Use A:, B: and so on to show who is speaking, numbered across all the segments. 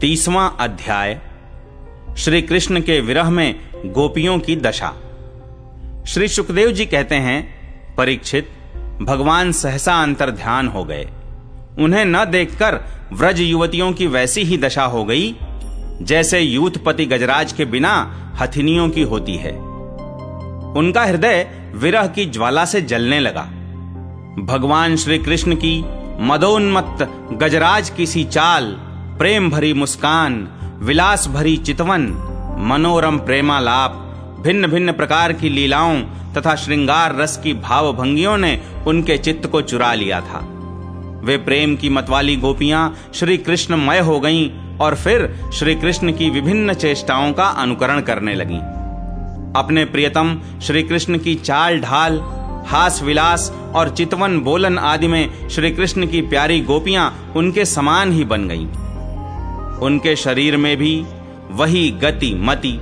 A: तीसवां अध्याय श्री कृष्ण के विरह में गोपियों की दशा। श्री सुखदेव जी कहते हैं, परीक्षित, भगवान सहसा अंतर ध्यान हो गए। उन्हें न देखकर व्रज युवतियों की वैसी ही दशा हो गई, जैसे यूथपति गजराज के बिना हथिनियों की होती है। उनका हृदय विरह की ज्वाला से जलने लगा। भगवान श्री कृष्ण की मदोन्मत्त गजराज की सी चाल प्रेम भरी मुस्कान, विलास भरी चितवन, मनोरम प्रेमालाप, भिन्न भिन्न प्रकार की लीलाओं तथा श्रृंगार रस की भावभंगियों ने उनके चित्त को चुरा लिया था। वे प्रेम की मतवाली गोपियाँ श्री कृष्ण मय हो गईं और फिर श्री कृष्ण की विभिन्न चेष्टाओं का अनुकरण करने लगीं। अपने प्रियतम श्री कृष्ण की चाल ढाल, हास विलास और चितवन बोलन आदि में श्री कृष्ण की प्यारी गोपियाँ उनके समान ही बन गईं। उनके शरीर में भी वही गति मति,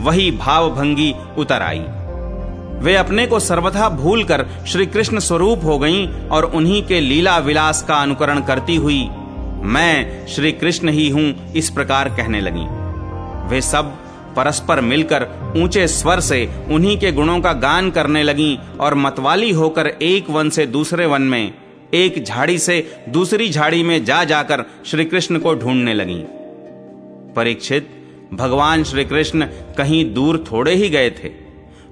A: वही भावभंगी उतर आई। वे अपने को सर्वथा भूलकर श्री कृष्ण स्वरूप हो गईं और उन्हीं के लीला विलास का अनुकरण करती हुई मैं श्री कृष्ण ही हूँ इस प्रकार कहने लगी। वे सब परस्पर मिलकर ऊँचे स्वर से उन्हीं के गुणों का गान करने लगी और मतवाली होकर एक वन से दूसरे वन में, एक झाड़ी से दूसरी झाड़ी में जा जाकर श्री कृष्ण को ढूँढने लगी। परीक्षित, भगवान श्री कृष्ण कहीं दूर थोड़े ही गए थे।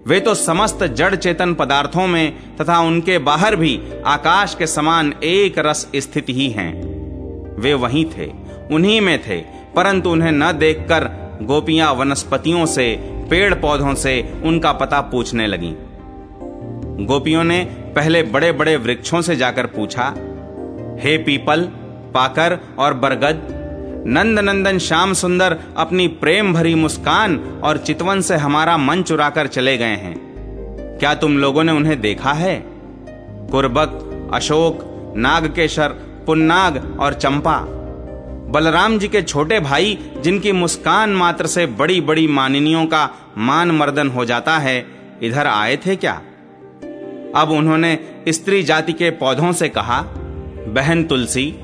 A: वे तो समस्त जड़ चेतन पदार्थों में तथा उनके बाहर भी आकाश के समान एक रस स्थित ही हैं। वे वहीं थे, उन्हीं में थे, परंतु उन्हें न देखकर गोपियाँ वनस्पतियों से पेड़ पौधों से उनका पता पूछने लगी। गोपियों ने पहले बड़े बड़े वृक्षों से जाकर पूछा, हे पीपल, पाकर और बरगद नंद नंदन श्याम सुंदर अपनी प्रेम भरी मुस्कान और चितवन से हमारा मन चुराकर चले गए हैं। क्या तुम लोगों ने उन्हें देखा है? कुर्बक, अशोक, नागकेशर, पुन्नाग और चंपा। बलराम जी के छोटे भाई, जिनकी मुस्कान मात्र से बड़ी बड़ी मानिनियों का मान मर्दन हो जाता है, इधर आए थे क्या? अब उन्होंने स्त्री जाति के पौधों से कहा, बहन तुलसी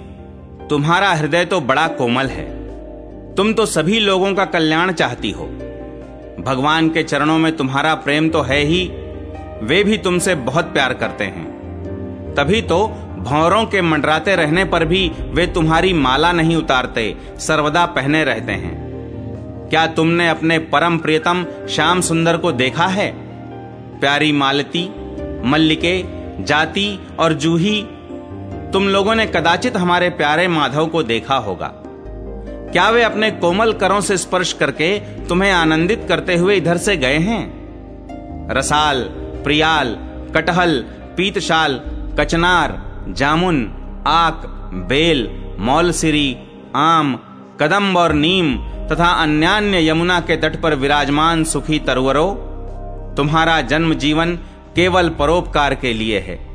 A: तुम्हारा हृदय तो बड़ा कोमल है। तुम तो सभी लोगों का कल्याण चाहती हो। भगवान के चरणों में तुम्हारा प्रेम तो है ही। वे भी तुमसे बहुत प्यार करते हैं। तभी तो भौरों के मंडराते रहने पर भी वे तुम्हारी माला नहीं उतारते, सर्वदा पहने रहते हैं। क्या तुमने अपने परम प्रियतम श्याम सुंदर को देखा है? प्यारी मालती, मल्लिके, जाति और जूही तुम लोगों ने कदाचित हमारे प्यारे माधव को देखा होगा। क्या वे अपने कोमल करों से स्पर्श करके तुम्हें आनंदित करते हुए इधर से गए हैं? रसाल, प्रियाल, कटहल, पीतशाल, कचनार, जामुन, आक, बेल, मौलसिरी, आम, कदम्ब और नीम तथा अन्यान्य यमुना के तट पर विराजमान सुखी तरवरो, तुम्हारा जन्म जीवन केवल परोपकार के लिए है।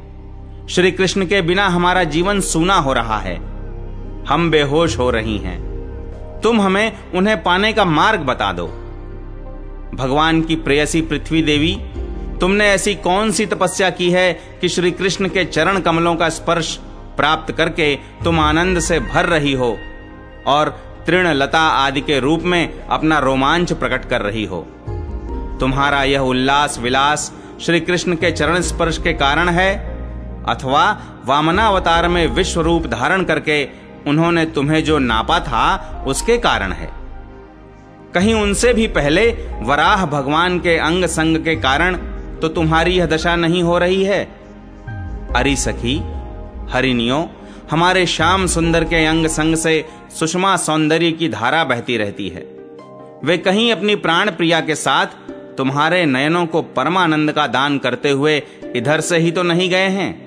A: श्री कृष्ण के बिना हमारा जीवन सूना हो रहा है। हम बेहोश हो रही हैं। तुम हमें उन्हें पाने का मार्ग बता दो। भगवान की प्रेयसी पृथ्वी देवी, तुमने ऐसी कौन सी तपस्या की है कि श्री कृष्ण के चरण कमलों का स्पर्श प्राप्त करके तुम आनंद से भर रही हो और तृण लता आदि के रूप में अपना रोमांच प्रकट कर रही हो? तुम्हारा यह उल्लास विलास श्री कृष्ण के चरण स्पर्श के कारण है? अथवा वामनावतार में विश्व रूप धारण करके उन्होंने तुम्हें जो नापा था, उसके कारण है। कहीं उनसे भी पहले वराह भगवान के अंग संग के कारण तो तुम्हारी यह दशा नहीं हो रही है। अरि सखी, हरिनियो, हमारे श्याम सुंदर के अंग संग से सुषमा सौंदर्य की धारा बहती रहती है। वे कहीं अपनी प्राण प्रिया के साथ तुम्हारे नयनों को परमानंद का दान करते हुए इधर से ही तो नहीं गए हैं।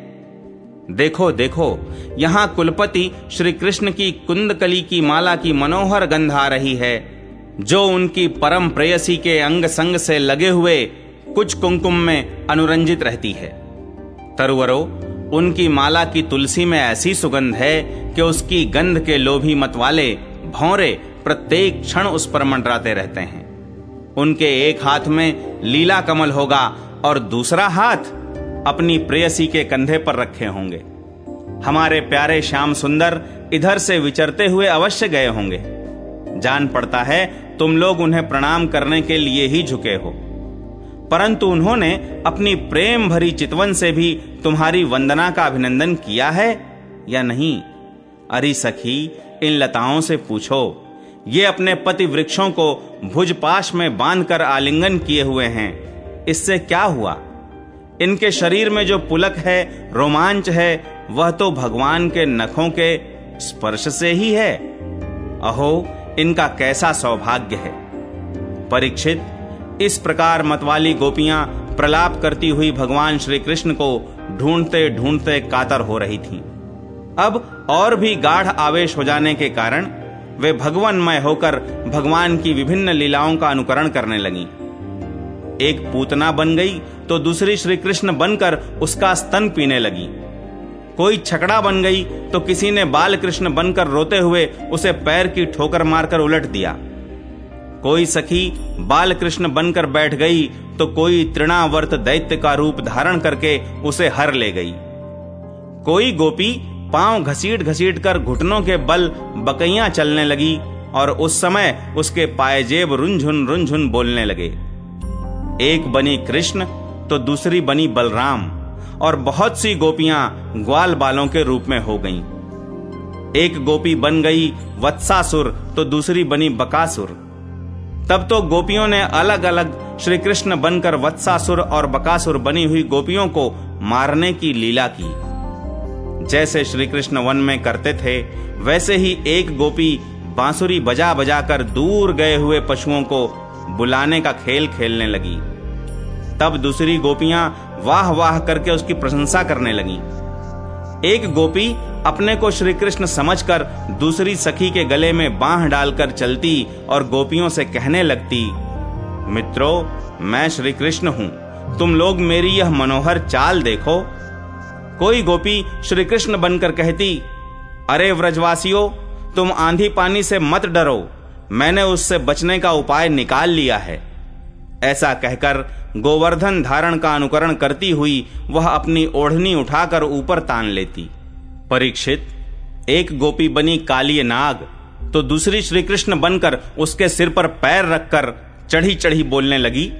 A: देखो देखो, यहाँ कुलपति श्री कृष्ण की कुंदकली की माला की मनोहर गंध आ रही है। जो उनकी परम प्रेयसी के अंग संग से लगे हुए कुछ कुंकुम में अनुरंजित रहती है। तरवरो, उनकी माला की तुलसी में ऐसी सुगंध है कि उसकी गंध के लोभी मत वाले भौरे प्रत्येक क्षण उस पर मंडराते रहते हैं। उनके एक हाथ में लीला कमल होगा और दूसरा हाथ अपनी प्रेयसी के कंधे पर रखे होंगे। हमारे प्यारे श्याम सुंदर इधर से विचरते हुए अवश्य गए होंगे। जान पड़ता है तुम लोग उन्हें प्रणाम करने के लिए ही झुके हो। परंतु उन्होंने अपनी प्रेम भरी चितवन से भी तुम्हारी वंदना का अभिनंदन किया है या नहीं? अरे सखी, इन लताओं से पूछो। ये अपने पति वृक्षों को भुजपाश में बांधकर आलिंगन किए हुए हैं। इससे क्या हुआ? इनके शरीर में जो पुलक है, रोमांच है, वह तो भगवान के नखों के स्पर्श से ही है। अहो, इनका कैसा सौभाग्य है। परीक्षित, इस प्रकार मतवाली गोपियाँ प्रलाप करती हुई भगवान श्री कृष्ण को ढूंढते ढूंढते कातर हो रही थीं। अब और भी गाढ़ आवेश हो जाने के कारण वे भगवानमय होकर भगवान की विभिन्न लीलाओं का अनुकरण करने लगी। एक पूतना बन गई तो दूसरी श्री कृष्ण बनकर उसका स्तन पीने लगी। कोई छकड़ा बन गई तो किसी ने बाल कृष्ण बनकर रोते हुए उसे पैर की ठोकर मारकर उलट दिया। कोई सखी बाल कृष्ण बनकर बैठ गई तो कोई तृणावर्त दैत्य का रूप धारण करके उसे हर ले गई। कोई गोपी पाँव घसीट घसीट कर घुटनों के बल बकैया चलने लगी और उस समय उसके पायजेब रुंझुन रुंझुन बोलने लगे। एक बनी कृष्ण तो दूसरी बनी बलराम, और बहुत सी गोपियाँ ग्वाल बालों के रूप में हो गईं। एक गोपी बन गई वत्सासुर तो दूसरी बनी बकासुर। तब तो गोपियों ने अलग अलग श्री कृष्ण बनकर वत्सासुर और बकासुर बनी हुई गोपियों को मारने की लीला की। जैसे श्री कृष्ण वन में करते थे, वैसे ही एक गोपी बांसुरी बजा बजा कर दूर गए हुए पशुओं को बुलाने का खेल खेलने लगी। तब दूसरी गोपियाँ वाह वाह करके उसकी प्रशंसा करने लगी। एक गोपी अपने को श्री कृष्ण समझकर दूसरी सखी के गले में बांह डालकर चलती और गोपियों से कहने लगती, मित्रों, मैं श्री कृष्ण हूँ। तुम लोग मेरी यह मनोहर चाल देखो। कोई गोपी श्री कृष्ण बनकर कहती, अरे व्रजवासियों, तुम आंधी पानी से मत डरो। मैंने उससे बचने का उपाय निकाल लिया है। ऐसा कहकर गोवर्धन धारण का अनुकरण करती हुई वह अपनी ओढ़नी उठाकर ऊपर तान लेती। परीक्षित, एक गोपी बनी काली नाग तो दूसरी श्री कृष्ण बनकर उसके सिर पर पैर रखकर चढ़ी चढ़ी बोलने लगी,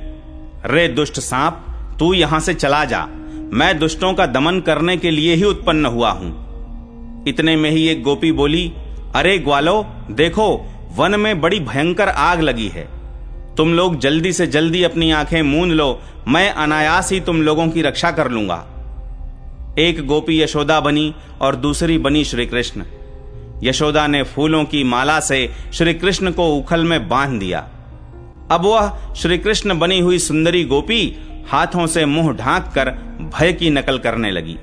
A: रे दुष्ट सांप, तू यहाँ से चला जा। मैं दुष्टों का दमन करने के लिए ही उत्पन्न हुआ हूँ। इतने में ही एक गोपी बोली, अरे ग्वालो, देखो, वन में बड़ी भयंकर आग लगी है। तुम लोग जल्दी से जल्दी अपनी आँखें मूंद लो, मैं अनायास ही तुम लोगों की रक्षा कर लूँगा। एक गोपी यशोदा बनी और दूसरी बनी श्री कृष्ण यशोदा ने फूलों की माला से श्री कृष्ण को उखल में बाँध दिया। अब वह श्री कृष्ण बनी हुई सुंदरी गोपी हाथों से मुँह ढांक कर भय की नकल करने लगी।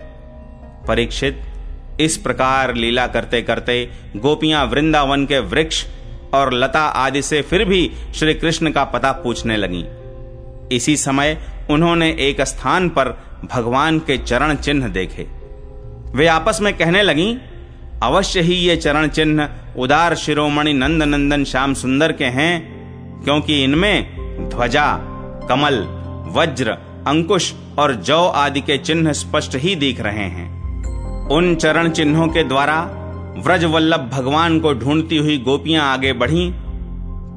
A: परीक्षित, इस प्रकार लीला करते करते गोपियाँ वृंदावन के वृक्ष और लता आदि से फिर भी श्री कृष्ण का पता पूछने लगी। इसी समय उन्होंने एक स्थान पर भगवान के चरण चिन्ह देखे। वे आपस में कहने लगी, अवश्य ही ये चरण चिन्ह उदार शिरोमणि नंद नंदन श्याम सुंदर के हैं, क्योंकि इनमें ध्वजा, कमल, वज्र, अंकुश और जौ आदि के चिन्ह स्पष्ट ही दिख रहे हैं। उन चरण चिन्हों के द्वारा व्रज वल्लभ भगवान को ढूंढती हुई गोपियाँ आगे बढ़ी।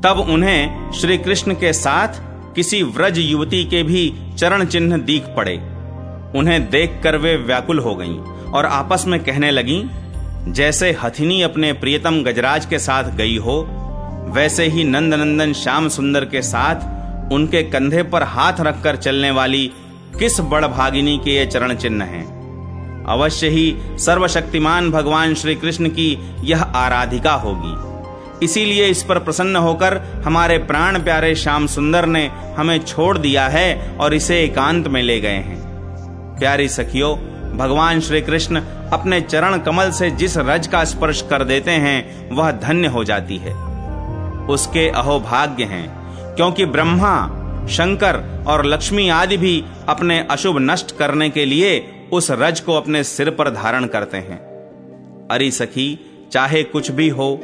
A: तब उन्हें श्री कृष्ण के साथ किसी व्रज युवती के भी चरण चिन्ह दीख पड़े। उन्हें देखकर वे व्याकुल हो गईं और आपस में कहने लगी, जैसे हथिनी अपने प्रियतम गजराज के साथ गई हो, वैसे ही नंदनंदन श्याम सुंदर के साथ उनके कंधे पर हाथ रखकर चलने वाली किस बड़ भागिनी के ये चरण चिन्ह हैं? अवश्य ही सर्वशक्तिमान भगवान श्री कृष्ण की यह आराधिका होगी। इसीलिए इस पर प्रसन्न होकर हमारे प्राण प्यारे श्याम सुंदर ने हमें छोड़ दिया है और इसे एकांत में ले गए हैं। प्यारी सखियों, भगवान श्री कृष्ण अपने चरण कमल से जिस रज का स्पर्श कर देते हैं, वह धन्य हो जाती है। उसके अहोभाग्य हैं, क्योंकि ब्रह्मा, शंकर और लक्ष्मी आदि भी अपने अशुभ नष्ट करने के लिए उस रज को अपने सिर पर धारण करते हैं। अरे सखी, चाहे कुछ भी हो,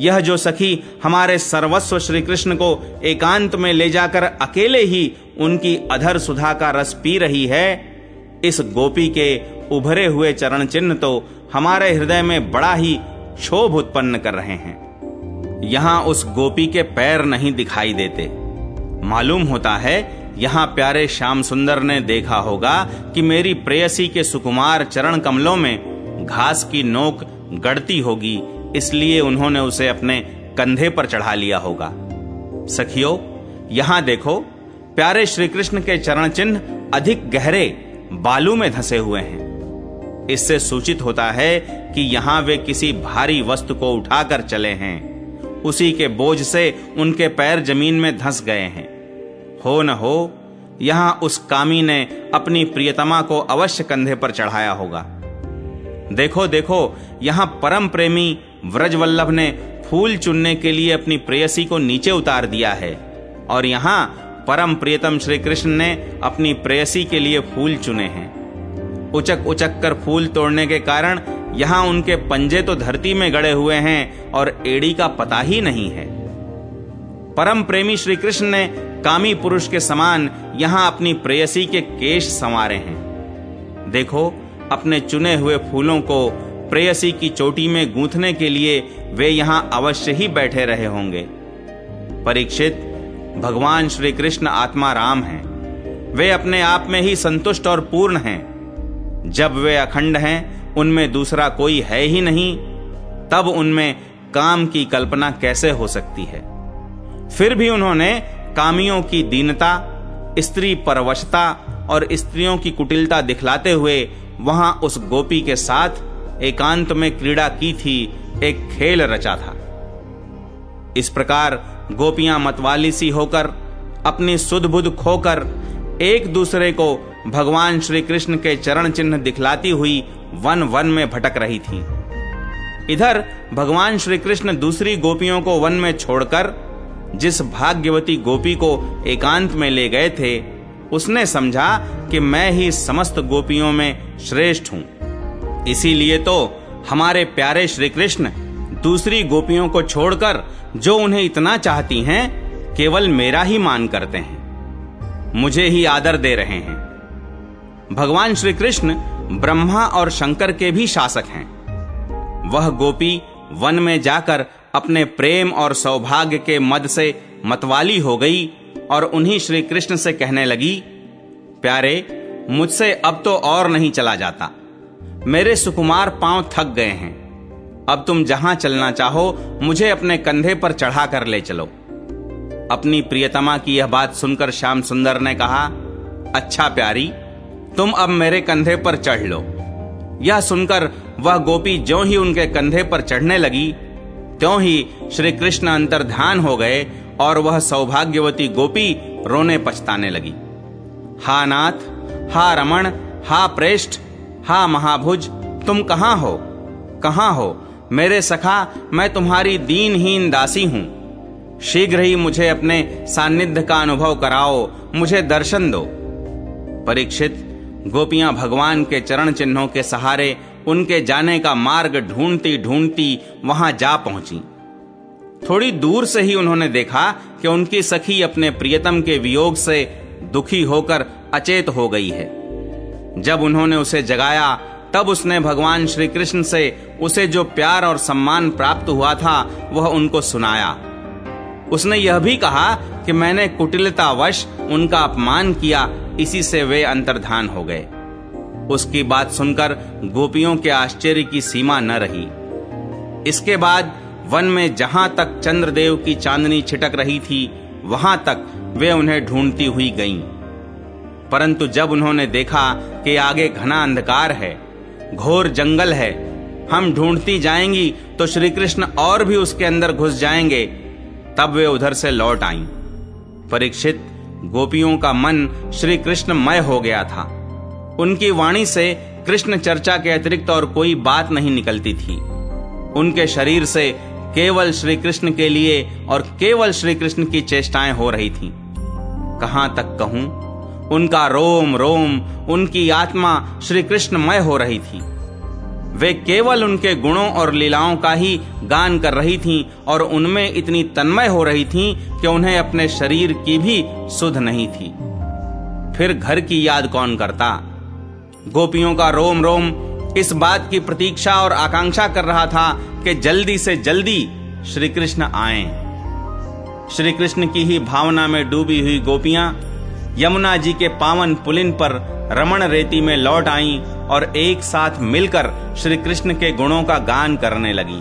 A: यह जो सखी हमारे सर्वस्व श्री कृष्ण को एकांत में ले जाकर अकेले ही उनकी अधर सुधा का रस पी रही है, इस गोपी के उभरे हुए चरण चिन्ह तो हमारे हृदय में बड़ा ही क्षोभ उत्पन्न कर रहे हैं। यहाँ उस गोपी के पैर नहीं दिखाई देते। मालूम होता है यहाँ प्यारे श्याम सुंदर ने देखा होगा कि मेरी प्रेयसी के सुकुमार चरण कमलों में घास की नोक गड़ती होगी, इसलिए उन्होंने उसे अपने कंधे पर चढ़ा लिया होगा। सखियो, यहाँ देखो, प्यारे श्री कृष्ण के चरण चिन्ह अधिक गहरे बालू में धसे हुए हैं। इससे सूचित होता है कि यहाँ वे किसी भारी वस्तु को उठाकर चले हैं। उसी के बोझ से उनके पैर ज़मीन में धंस गए हैं। हो न हो, यहाँ उस कामी ने अपनी प्रियतमा को अवश्य कंधे पर चढ़ाया होगा। देखो देखो, यहाँ परम प्रेमी व्रजवल्लभ ने फूल चुनने के लिए अपनी प्रेयसी को नीचे उतार दिया है, और यहाँ परम प्रियतम श्री कृष्ण ने अपनी प्रेयसी के लिए फूल चुने हैं। उचक उचक कर फूल तोड़ने के कारण यहाँ उनके पंजे तो धरती में गड़े हुए हैं और एड़ी का पता ही नहीं है। परम प्रेमी श्री कृष्ण ने कामी पुरुष के समान यहाँ अपनी प्रेयसी के केश संवारे हैं। देखो, अपने चुने हुए फूलों को प्रेयसी की चोटी में गूंथने के लिए वे यहाँ अवश्य ही बैठे रहे होंगे। परीक्षित, भगवान श्री कृष्ण आत्मा राम हैं। वे अपने आप में ही संतुष्ट और पूर्ण हैं। जब वे अखंड हैं, उनमें दूसरा कोई है ही नहीं, तब उनमें काम की कल्पना कैसे हो सकती है? फिर भी उन्होंने कामियों की दीनता, स्त्री परवशता और स्त्रियों की कुटिलता दिखलाते हुए वहाँ उस गोपी के साथ एकांत में क्रीड़ा की थी, एक खेल रचा था इस प्रकार गोपियाँ मतवाली सी होकर, अपनी सुध खोकर, एक दूसरे को भगवान श्री कृष्ण के चरण चिन्ह दिखलाती हुई वन वन में भटक रही थीं। इधर भगवान श्री कृष्ण दूसरी गोपियों को वन में छोड़कर जिस भाग्यवती गोपी को एकांत में ले गए थे, उसने समझा कि मैं ही समस्त गोपियों में श्रेष्ठ हूँ। इसीलिए तो हमारे प्यारे श्री कृष्ण दूसरी गोपियों को छोड़कर जो उन्हें इतना चाहती हैं, केवल मेरा ही मान करते हैं। मुझे ही आदर दे रहे हैं। भगवान श्री कृष्ण ब्रह्मा और शंकर के भी शासक हैं। वह गोपी वन में जाकर अपने प्रेम और सौभाग्य के मद से मतवाली हो गई और उन्हीं श्री कृष्ण से कहने लगी, प्यारे, मुझसे अब तो और नहीं चला जाता। मेरे सुकुमार पाँव थक गए हैं। अब तुम जहाँ चलना चाहो, मुझे अपने कंधे पर चढ़ा कर ले चलो। अपनी प्रियतमा की यह बात सुनकर श्याम सुंदर ने कहा अच्छा प्यारी, तुम अब मेरे कंधे पर चढ़ लो। यह सुनकर वह गोपी जो ही उनके कंधे पर चढ़ने लगी त्यों ही श्री कृष्ण अंतर ध्यान हो गए और वह सौभाग्यवती गोपी रोने पछताने लगी। हा नाथ, हा रमण, हा प्रेष्ठ, हा महाभुज, तुम कहाँ हो? कहाँ हो? मेरे सखा, मैं तुम्हारी दीनहीन दासी हूँ। शीघ्र ही मुझे अपने सानिध्य का अनुभव कराओ, मुझे दर्शन दो। परीक्षित, गोपियाँ भगवान के चरण चिन्हों के सहारे उनके जाने का मार्ग ढूंढती ढूंढती वहाँ जा पहुँची। थोड़ी दूर से ही उन्होंने देखा कि उनकी सखी अपने प्रियतम के वियोग से दुखी होकर अचेत हो गई है। जब उन्होंने उसे जगाया, तब उसने भगवान श्री कृष्ण से उसे जो प्यार और सम्मान प्राप्त हुआ था, वह उनको सुनाया। उसने यह भी कहा कि मैंने कुटिलतावश उनका अपमान किया, इसी से वे अंतर्धान हो गए। उसकी बात सुनकर गोपियों के आश्चर्य की सीमा न रही इसके बाद वन में जहाँ तक चंद्रदेव की चांदनी छिटक रही थी, वहाँ तक वे उन्हें ढूंढती हुई गईं। परंतु जब उन्होंने देखा कि आगे घना अंधकार है, घोर जंगल है, हम ढूंढती जाएँगी तो श्री कृष्ण और भी उसके अंदर घुस जाएँगे, तब वे उधर से लौट आईं। परीक्षित, गोपियों का मन श्री कृष्णमय हो गया था उनकी वाणी से कृष्ण चर्चा के अतिरिक्त और कोई बात नहीं निकलती थी। उनके शरीर से केवल श्री कृष्ण के लिए और केवल श्री कृष्ण की चेष्टाएँ हो रही थीं। कहाँ तक कहूँ, उनका रोम रोम, उनकी आत्मा श्री कृष्णमय हो रही थी। वे केवल उनके गुणों और लीलाओं का ही गान कर रही थीं और उनमें इतनी तन्मय हो रही थीं कि उन्हें अपने शरीर की भी सुध नहीं थी। फिर घर की याद कौन करता? गोपियों का रोम रोम इस बात की प्रतीक्षा और आकांक्षा कर रहा था कि जल्दी से जल्दी श्री कृष्ण आए। श्री कृष्ण की ही भावना में डूबी हुई गोपियाँ यमुना जी के पावन पुलिन पर रमण रेती में लौट आईं और एक साथ मिलकर श्री कृष्ण के गुणों का गान करने लगी।